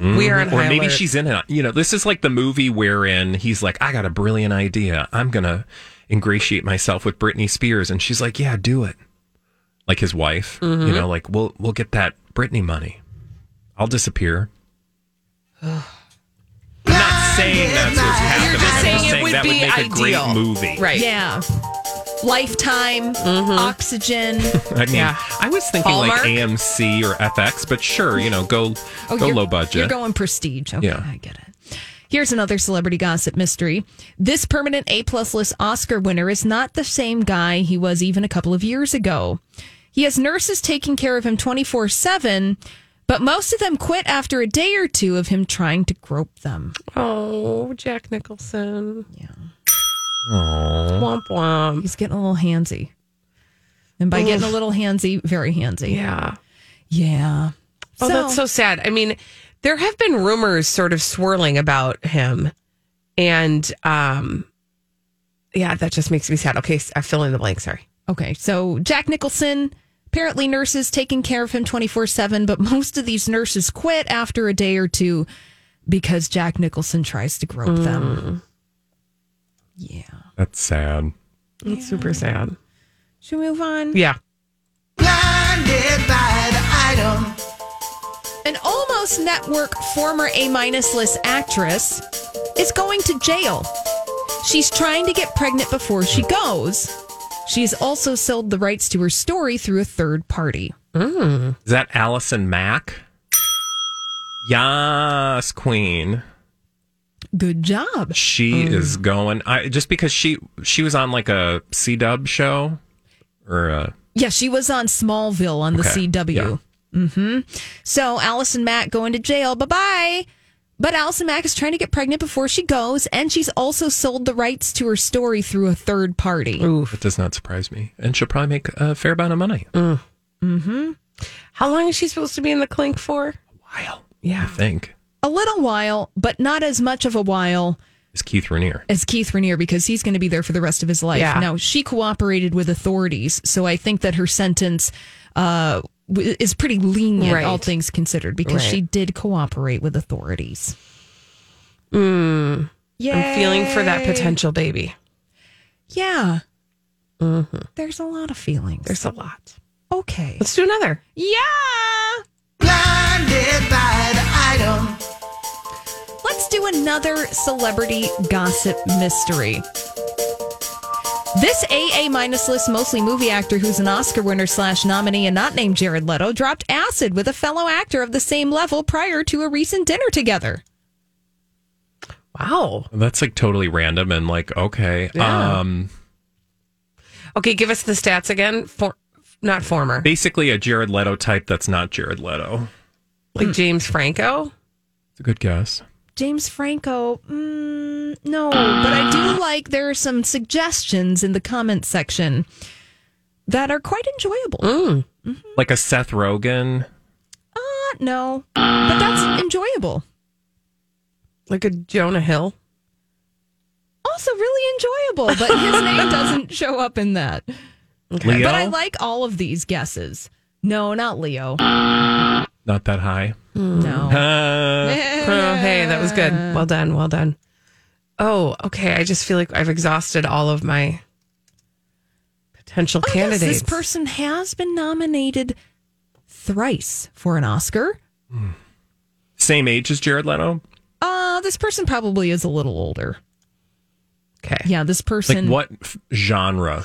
[SPEAKER 1] We are on
[SPEAKER 2] Or maybe
[SPEAKER 1] alert.
[SPEAKER 2] she's in it. You know, this is like the movie wherein he's like, I got a brilliant idea. I'm going to ingratiate myself with Britney Spears. And she's like, yeah, do it. Like his wife,
[SPEAKER 1] Mm-hmm.
[SPEAKER 2] you know, like, we'll, we'll get that Britney money. I'll disappear. I'm not saying that's what's happening.
[SPEAKER 1] just
[SPEAKER 2] I'm
[SPEAKER 1] saying
[SPEAKER 2] just
[SPEAKER 1] it
[SPEAKER 2] saying
[SPEAKER 1] would
[SPEAKER 2] that
[SPEAKER 1] be
[SPEAKER 2] would make
[SPEAKER 1] ideal.
[SPEAKER 2] a great movie.
[SPEAKER 1] Right.
[SPEAKER 4] Yeah. Lifetime, mm-hmm. Oxygen.
[SPEAKER 2] I mean,
[SPEAKER 1] Yeah.
[SPEAKER 2] I was thinking
[SPEAKER 1] Hallmark?
[SPEAKER 2] like AMC or FX, but sure, you know, go
[SPEAKER 4] Oh,
[SPEAKER 2] go low budget.
[SPEAKER 4] You're going prestige. Okay,
[SPEAKER 2] Yeah.
[SPEAKER 4] I get it. Here's another celebrity gossip mystery. This permanent A plus list Oscar winner is not the same guy he was even a couple of years ago. He has nurses taking care of him 24 7, but most of them quit after a day or two of him trying to grope them.
[SPEAKER 1] Oh, Jack Nicholson.
[SPEAKER 4] Yeah.
[SPEAKER 1] Womp womp.
[SPEAKER 4] He's getting a little handsy. And by getting a little handsy, very handsy.
[SPEAKER 1] Yeah.
[SPEAKER 4] Yeah.
[SPEAKER 1] Oh, that's so sad. I mean, there have been rumors sort of swirling about him. And um yeah, that just makes me sad. Okay, I fill in the blank, sorry.
[SPEAKER 4] Okay, so Jack Nicholson, apparently nurses taking care of him 24 7, but most of these nurses quit after a day or two because Jack Nicholson tries to grope them. Yeah.
[SPEAKER 2] That's sad.
[SPEAKER 1] It's super sad.
[SPEAKER 4] Should we move on?
[SPEAKER 1] Yeah.
[SPEAKER 4] An almost network former A minus list actress is going to jail. She's trying to get pregnant before she goes. She's also sold the rights to her story through a third party. Mm.
[SPEAKER 2] Is that Allison Mack? Yes, Queen.
[SPEAKER 4] Good job.
[SPEAKER 2] She is going. I just because she she was on like a C Dub show or a,
[SPEAKER 4] Yeah, she was on Smallville on the
[SPEAKER 2] Okay,
[SPEAKER 4] CW.
[SPEAKER 2] yeah.
[SPEAKER 4] hmm So Allison Mack going to jail. Bye bye. But Allison Mack is trying to get pregnant before she goes, and she's also sold the rights to her story through a third party.
[SPEAKER 2] Ooh, it does not surprise me, and she'll probably make a fair amount of money.
[SPEAKER 4] Mm-hmm.
[SPEAKER 1] How long is she supposed to be in the clink for?
[SPEAKER 2] A while
[SPEAKER 1] Yeah.
[SPEAKER 2] I think
[SPEAKER 4] A little while, but not as much of a while
[SPEAKER 2] is Keith Raniere.
[SPEAKER 4] as Keith Raniere because he's going to be there for the rest of his life.
[SPEAKER 1] Yeah.
[SPEAKER 4] Now, she cooperated with authorities, so I think that her sentence uh, is pretty lenient,
[SPEAKER 1] Right.
[SPEAKER 4] all things considered, because
[SPEAKER 1] Right.
[SPEAKER 4] she did cooperate with authorities.
[SPEAKER 1] Mm,
[SPEAKER 4] Yeah,
[SPEAKER 1] I'm feeling for that potential baby.
[SPEAKER 4] Yeah. There's a lot of feelings.
[SPEAKER 1] There's a lot.
[SPEAKER 4] okay.
[SPEAKER 1] Let's do another.
[SPEAKER 4] Yeah.
[SPEAKER 3] Blinded by the item.
[SPEAKER 4] Let's do another celebrity gossip mystery. This AA minus list mostly movie actor who's an Oscar winner slash nominee and not named Jared Leto dropped acid with a fellow actor of the same level prior to a recent dinner together.
[SPEAKER 1] Wow.
[SPEAKER 2] That's like totally random and like okay.
[SPEAKER 1] Yeah.
[SPEAKER 2] Um
[SPEAKER 1] Okay, give us the stats again. For not former,
[SPEAKER 2] basically a Jared Leto type that's not Jared Leto.
[SPEAKER 1] like James Franco.
[SPEAKER 2] It's a good guess.
[SPEAKER 4] James Franco, mm, no, but I do like there are some suggestions in the comment section that are quite enjoyable.
[SPEAKER 1] Mm.
[SPEAKER 2] Like a Seth Rogen.
[SPEAKER 4] Uh, no, but that's enjoyable.
[SPEAKER 1] Like a Jonah Hill.
[SPEAKER 4] Also, really enjoyable, but his name doesn't show up in that.
[SPEAKER 2] Leo.
[SPEAKER 4] But I like all of these guesses. No, not Leo.
[SPEAKER 2] Not that high.
[SPEAKER 4] No.
[SPEAKER 2] Uh,
[SPEAKER 1] Oh, hey, that was good. Well done. Well done. Oh, okay. I just feel like I've exhausted all of my potential
[SPEAKER 4] Oh, yes,
[SPEAKER 1] candidates.
[SPEAKER 4] this person has been nominated thrice for an Oscar.
[SPEAKER 2] same age as Jared Leto.
[SPEAKER 4] Uh, this person probably is a little older.
[SPEAKER 1] Okay.
[SPEAKER 4] Yeah, this person.
[SPEAKER 2] Like
[SPEAKER 4] person.
[SPEAKER 2] what f- genre?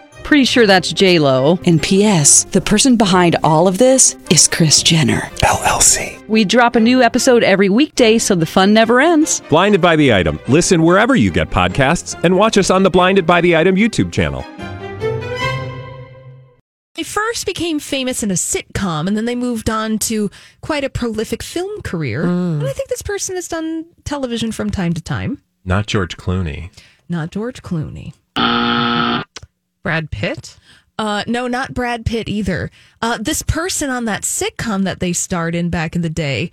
[SPEAKER 8] Pretty sure that's J Lo. And P.S. The person behind all of this is Kris Jenner
[SPEAKER 9] LLC.
[SPEAKER 8] We drop a new episode every weekday, so the fun never ends.
[SPEAKER 9] Blinded by the item. Listen wherever you get podcasts, and watch us on the Blinded by the Item YouTube channel.
[SPEAKER 4] they first became famous in a sitcom, and then they moved on to quite a prolific film career. Mm. And I think this person has done television from time to time.
[SPEAKER 2] Not George Clooney.
[SPEAKER 4] Not George Clooney.
[SPEAKER 1] Brad Pitt.
[SPEAKER 4] Uh, no, not Brad Pitt either. Uh, this person on that sitcom that they starred in back in the day.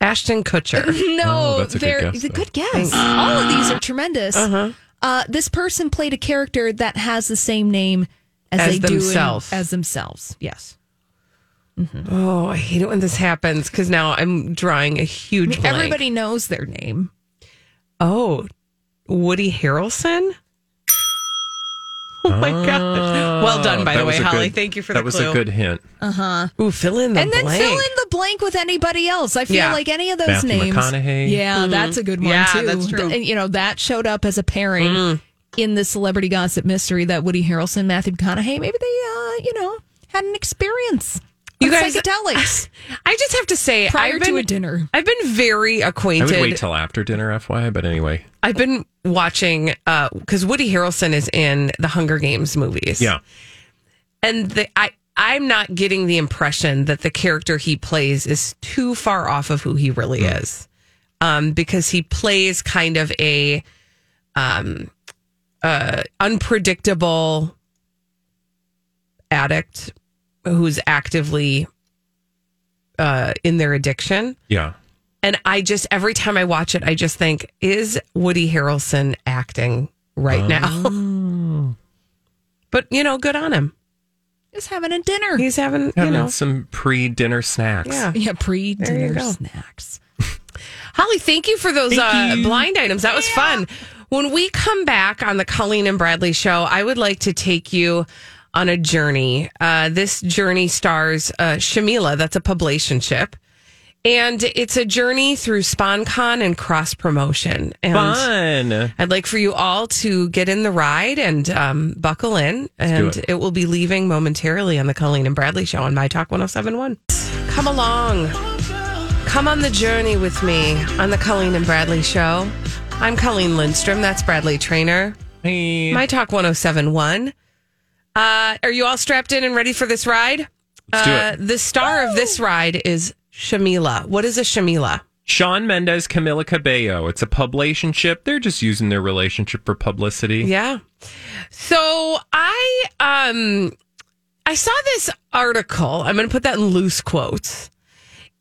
[SPEAKER 1] Ashton Kutcher.
[SPEAKER 4] No,
[SPEAKER 2] Oh, that's a good
[SPEAKER 4] they're
[SPEAKER 2] guess,
[SPEAKER 4] the
[SPEAKER 2] though.
[SPEAKER 4] good guess. All of these are tremendous.
[SPEAKER 1] Uh-huh.
[SPEAKER 4] Uh, this person played a character that has the same name as,
[SPEAKER 1] As
[SPEAKER 4] they do in-
[SPEAKER 1] themselves.
[SPEAKER 4] as themselves. Yes,
[SPEAKER 1] Oh, I hate it when this happens because now I'm drawing a huge blank.
[SPEAKER 4] everybody knows their name.
[SPEAKER 1] Oh, Woody Harrelson. Oh my gosh! Well done, by the way, Holly.
[SPEAKER 2] good-
[SPEAKER 1] Thank you for
[SPEAKER 2] that
[SPEAKER 1] the
[SPEAKER 2] was
[SPEAKER 1] clue.
[SPEAKER 2] a good hint. Uh huh.
[SPEAKER 1] Ooh, fill in the
[SPEAKER 4] and then fill in the blank with anybody else. I feel
[SPEAKER 1] Yeah.
[SPEAKER 4] like any of those
[SPEAKER 2] Matthew
[SPEAKER 4] names.
[SPEAKER 2] McConaughey.
[SPEAKER 4] Yeah, that's a good one
[SPEAKER 1] Yeah,
[SPEAKER 4] too.
[SPEAKER 1] that's true.
[SPEAKER 4] And you know that showed up as a pairing
[SPEAKER 1] Mm.
[SPEAKER 4] in the celebrity gossip mystery that Woody Harrelson, Matthew McConaughey. Maybe they, uh, you know, had an experience.
[SPEAKER 1] You guys-
[SPEAKER 4] psychedelics
[SPEAKER 1] I just have to say,
[SPEAKER 4] prior
[SPEAKER 1] been,
[SPEAKER 4] to a dinner.
[SPEAKER 1] I've been very
[SPEAKER 2] I
[SPEAKER 1] acquainted.
[SPEAKER 2] would wait till after dinner, FY. But anyway,
[SPEAKER 1] I've been watching because Woody Harrelson is in the Hunger Games movies.
[SPEAKER 2] yeah.
[SPEAKER 1] and the, I I'm not getting the impression that the character he plays is too far off of who he really is, um, because he plays kind of a um, uh, unpredictable addict who's actively uh, in their addiction.
[SPEAKER 2] Yeah.
[SPEAKER 1] And I just every time I watch it, I just think, is Woody Harrelson acting right now? but you know, good on him.
[SPEAKER 4] Just having a dinner.
[SPEAKER 1] He's having, you know,
[SPEAKER 2] some pre-dinner snacks.
[SPEAKER 1] yeah.
[SPEAKER 4] yeah,
[SPEAKER 1] pre-dinner
[SPEAKER 4] snacks.
[SPEAKER 1] Holly, thank you for those uh, blind items. That was fun. When we come back on the Colleen and Bradley show, I would like to take you on a journey. Uh, this journey stars uh, Shamila, that's a publicationship. And it's a journey through SponCon and cross promotion. And
[SPEAKER 2] Fun.
[SPEAKER 1] I'd like for you all to get in the ride and um, buckle in. And it.
[SPEAKER 2] it.
[SPEAKER 1] will be leaving momentarily on the Colleen and Bradley show on My Talk 1071. Come along. Come on the journey with me on the Colleen and Bradley show. I'm Colleen Lindstrom. That's Bradley Traynor.
[SPEAKER 2] Hey.
[SPEAKER 1] My Talk 1071. Uh, are you all strapped in and ready for this ride?
[SPEAKER 2] Let's do
[SPEAKER 1] Uh,
[SPEAKER 2] it.
[SPEAKER 1] the star of this ride is Shamila. What is a Shamila?
[SPEAKER 2] Shawn Mendes, Camila Cabello. It's a publicationship. They're just using their relationship for publicity.
[SPEAKER 1] Yeah. So I um I saw this article. I'm going to put that in loose quotes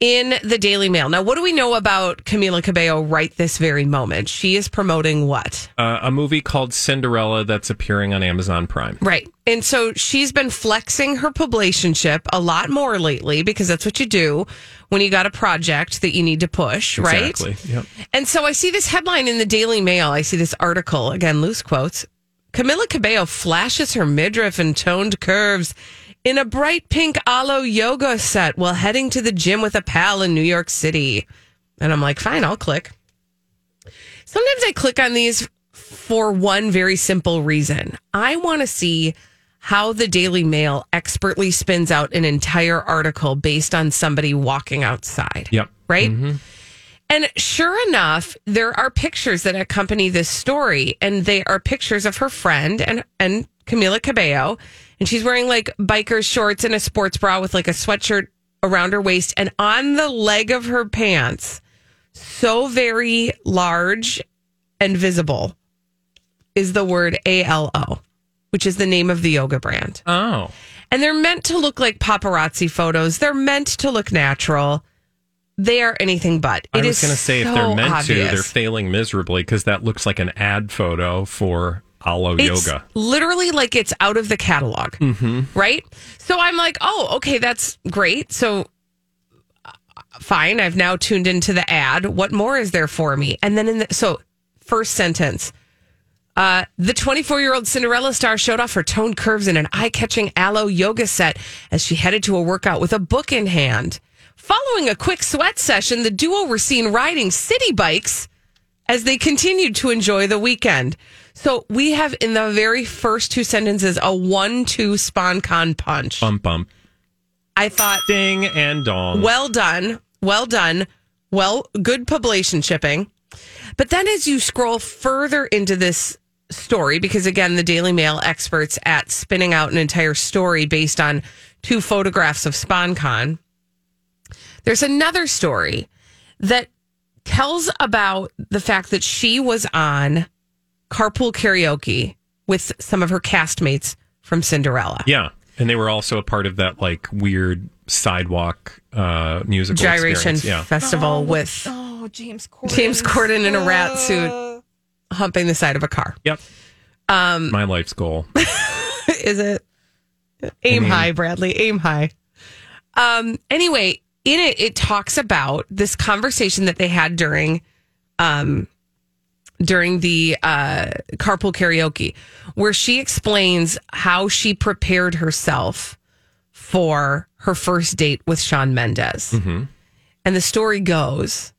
[SPEAKER 1] in the Daily Mail. Now, what do we know about Camila Cabello right this very moment? She is promoting what?
[SPEAKER 2] Uh, a movie called Cinderella that's appearing on Amazon Prime.
[SPEAKER 1] Right. And so she's been flexing her publicationship a lot more lately because that's what you do when you got a project that you need to push, right?
[SPEAKER 2] Exactly. Yep.
[SPEAKER 1] And so I see this headline in the Daily Mail. I see this article, again, loose quotes. Camila Cabello flashes her midriff and toned curves in a bright pink Alo Yoga set while heading to the gym with a pal in New York City. And I'm like, fine, I'll click. Sometimes I click on these for one very simple reason. I want to see how the Daily Mail expertly spins out an entire article based on somebody walking outside.
[SPEAKER 2] Yep.
[SPEAKER 1] Right? Mm-hmm. And sure enough, there are pictures that accompany this story, and they are pictures of her friend and and Camila Cabello, and she's wearing like biker shorts and a sports bra with like a sweatshirt around her waist, and on the leg of her pants, so very large and visible, is the word ALO, which is the name of the yoga brand.
[SPEAKER 2] Oh.
[SPEAKER 1] And they're meant to look like paparazzi photos. They're meant to look natural. They are anything but.
[SPEAKER 2] I
[SPEAKER 1] It
[SPEAKER 2] was going to say, if they're meant to, they're failing miserably because that looks like an ad photo for Alo
[SPEAKER 1] It's
[SPEAKER 2] Yoga.
[SPEAKER 1] literally like it's out of the catalog,
[SPEAKER 2] Mm-hmm.
[SPEAKER 1] right? So I'm like, oh, okay, that's great. So uh, fine, I've now tuned into the ad. What more is there for me? And then in the so first sentence. Uh, the 24 year old Cinderella star showed off her toned curves in an eye catching Alo Yoga set as she headed to a workout with a book in hand. Following a quick sweat session, the duo were seen riding city bikes as they continued to enjoy the weekend. So we have in the very first two sentences a one two SponCon punch.
[SPEAKER 2] Bump, bump.
[SPEAKER 1] I thought,
[SPEAKER 2] Ding and dong.
[SPEAKER 1] well done, well done, well, good publication shipping. But then as you scroll further into this story, because again, the Daily Mail experts at spinning out an entire story based on two photographs of SponCon, there's another story that tells about the fact that she was on carpool karaoke with some of her castmates from Cinderella.
[SPEAKER 2] Yeah. And they were also a part of that like weird sidewalk uh musical
[SPEAKER 1] Gyration.
[SPEAKER 2] Yeah.
[SPEAKER 1] festival with
[SPEAKER 4] Oh, James Corden.
[SPEAKER 1] James Corden in a rat suit humping the side of a car.
[SPEAKER 2] Yep.
[SPEAKER 1] Um,
[SPEAKER 2] My life's goal.
[SPEAKER 1] is it? Aim high, Bradley. Aim high. Um. Anyway, in it, it talks about this conversation that they had during, um, during the uh, carpool karaoke, where she explains how she prepared herself for her first date with Shawn Mendes. And the story goes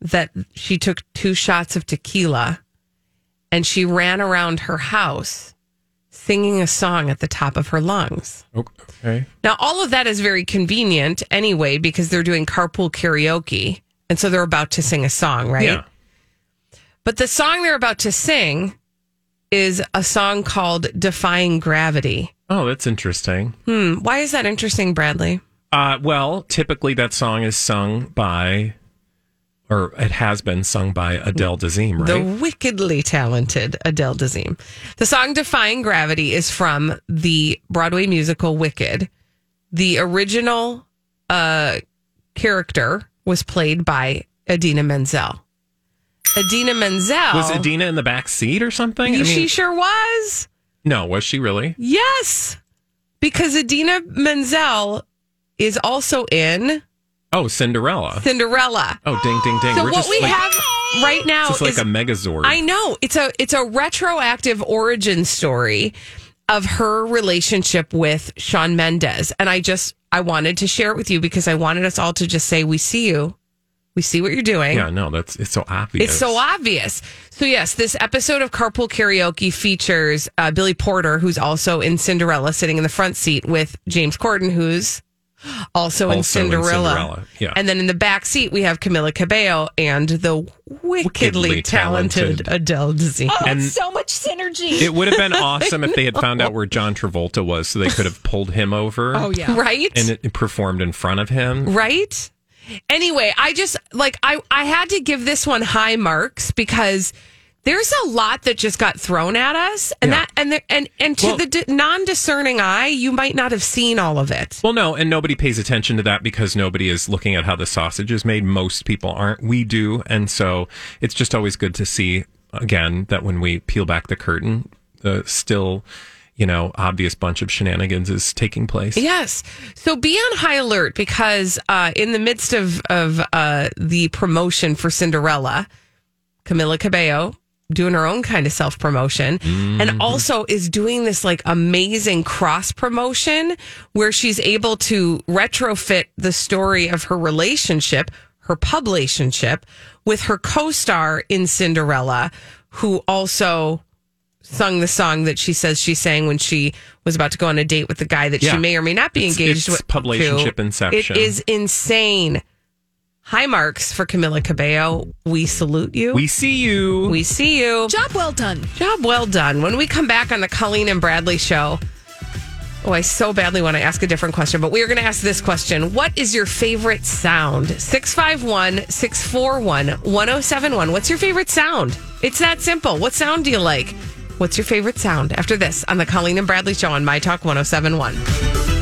[SPEAKER 1] that she took two shots of tequila and she ran around her house singing a song at the top of her lungs.
[SPEAKER 2] Okay.
[SPEAKER 1] Now, all of that is very convenient anyway because they're doing carpool karaoke. And so they're about to sing a song, right?
[SPEAKER 2] Yeah.
[SPEAKER 1] But the song they're about to sing is a song called Defying Gravity.
[SPEAKER 2] Oh, that's interesting.
[SPEAKER 1] Hmm. Why is that interesting, Bradley?
[SPEAKER 2] Uh, well, typically that song is sung by, or it has been sung by Adele Dazeem, right?
[SPEAKER 1] The wickedly talented Adele Dazeem. The song Defying Gravity is from the Broadway musical Wicked. The original uh, character was played by Idina Menzel. Idina Menzel.
[SPEAKER 2] was Idina in the back seat or something? I
[SPEAKER 1] she sure was.
[SPEAKER 2] no, was she really?
[SPEAKER 1] Yes. Because Idina Menzel is also in
[SPEAKER 2] Oh, Cinderella.
[SPEAKER 1] Cinderella.
[SPEAKER 2] Oh, ding, ding, ding.
[SPEAKER 1] So
[SPEAKER 2] We're
[SPEAKER 1] what we
[SPEAKER 2] like,
[SPEAKER 1] have right now
[SPEAKER 2] is like a Megazord.
[SPEAKER 1] I know it's a it's a retroactive origin story of her relationship with Shawn Mendes, and I just I wanted to share it with you because I wanted us all to just say we see you, we see what you're doing.
[SPEAKER 2] yeah, no, that's it's so obvious.
[SPEAKER 1] It's so obvious. So yes, this episode of Carpool Karaoke features uh, Billy Porter, who's also in Cinderella, sitting in the front seat with James Corden, who's Also, in
[SPEAKER 2] Also in
[SPEAKER 1] Cinderella.
[SPEAKER 2] Cinderella, yeah.
[SPEAKER 1] And then in the back seat, we have Camila Cabello and the wickedly,
[SPEAKER 2] Wickedly
[SPEAKER 1] talented,
[SPEAKER 2] talented.
[SPEAKER 1] Adele Dazeem.
[SPEAKER 4] Oh,
[SPEAKER 2] And-
[SPEAKER 4] so much synergy.
[SPEAKER 2] It would have been awesome if they had found out where John Travolta was, so they could have pulled him over.
[SPEAKER 4] oh yeah.
[SPEAKER 1] Right?
[SPEAKER 2] and it, it performed in front of him.
[SPEAKER 1] right? Anyway, I just like I I had to give this one high marks because there's a lot that just got thrown at us, and
[SPEAKER 2] Yeah.
[SPEAKER 1] that and there, and and to
[SPEAKER 2] Well-
[SPEAKER 1] the d- non-discerning eye, you might not have seen all of it.
[SPEAKER 2] Well, no, and nobody pays attention to that because nobody is looking at how the sausage is made. Most people aren't. We do, and so it's just always good to see again that when we peel back the curtain, the still, you know, obvious bunch of shenanigans is taking place.
[SPEAKER 1] Yes. So be on high alert because uh, in the midst of of uh, the promotion for Cinderella, Camila Cabello doing her own kind of self promotion and also is doing this like amazing cross promotion where she's able to retrofit the story of her relationship, her pub relationship with her co-star in Cinderella who also sung the song that she says she sang when she was about to go on a date with the guy that
[SPEAKER 2] Yeah.
[SPEAKER 1] she may or may not be
[SPEAKER 2] It's-
[SPEAKER 1] engaged
[SPEAKER 2] it's
[SPEAKER 1] with.
[SPEAKER 2] publicationship
[SPEAKER 1] to.
[SPEAKER 2] inception.
[SPEAKER 1] It is insane. High marks for Camila Cabello. We salute you.
[SPEAKER 2] We see you.
[SPEAKER 1] we see you.
[SPEAKER 4] Job well done.
[SPEAKER 1] Job well done. When we come back on the Colleen and Bradley show, oh, I so badly want to ask a different question, but we are going to ask this question. What is your favorite sound? 651 641 1071. What's your favorite sound? It's that simple. What sound do you like? What's your favorite sound? After this on the Colleen and Bradley show on My Talk 1071.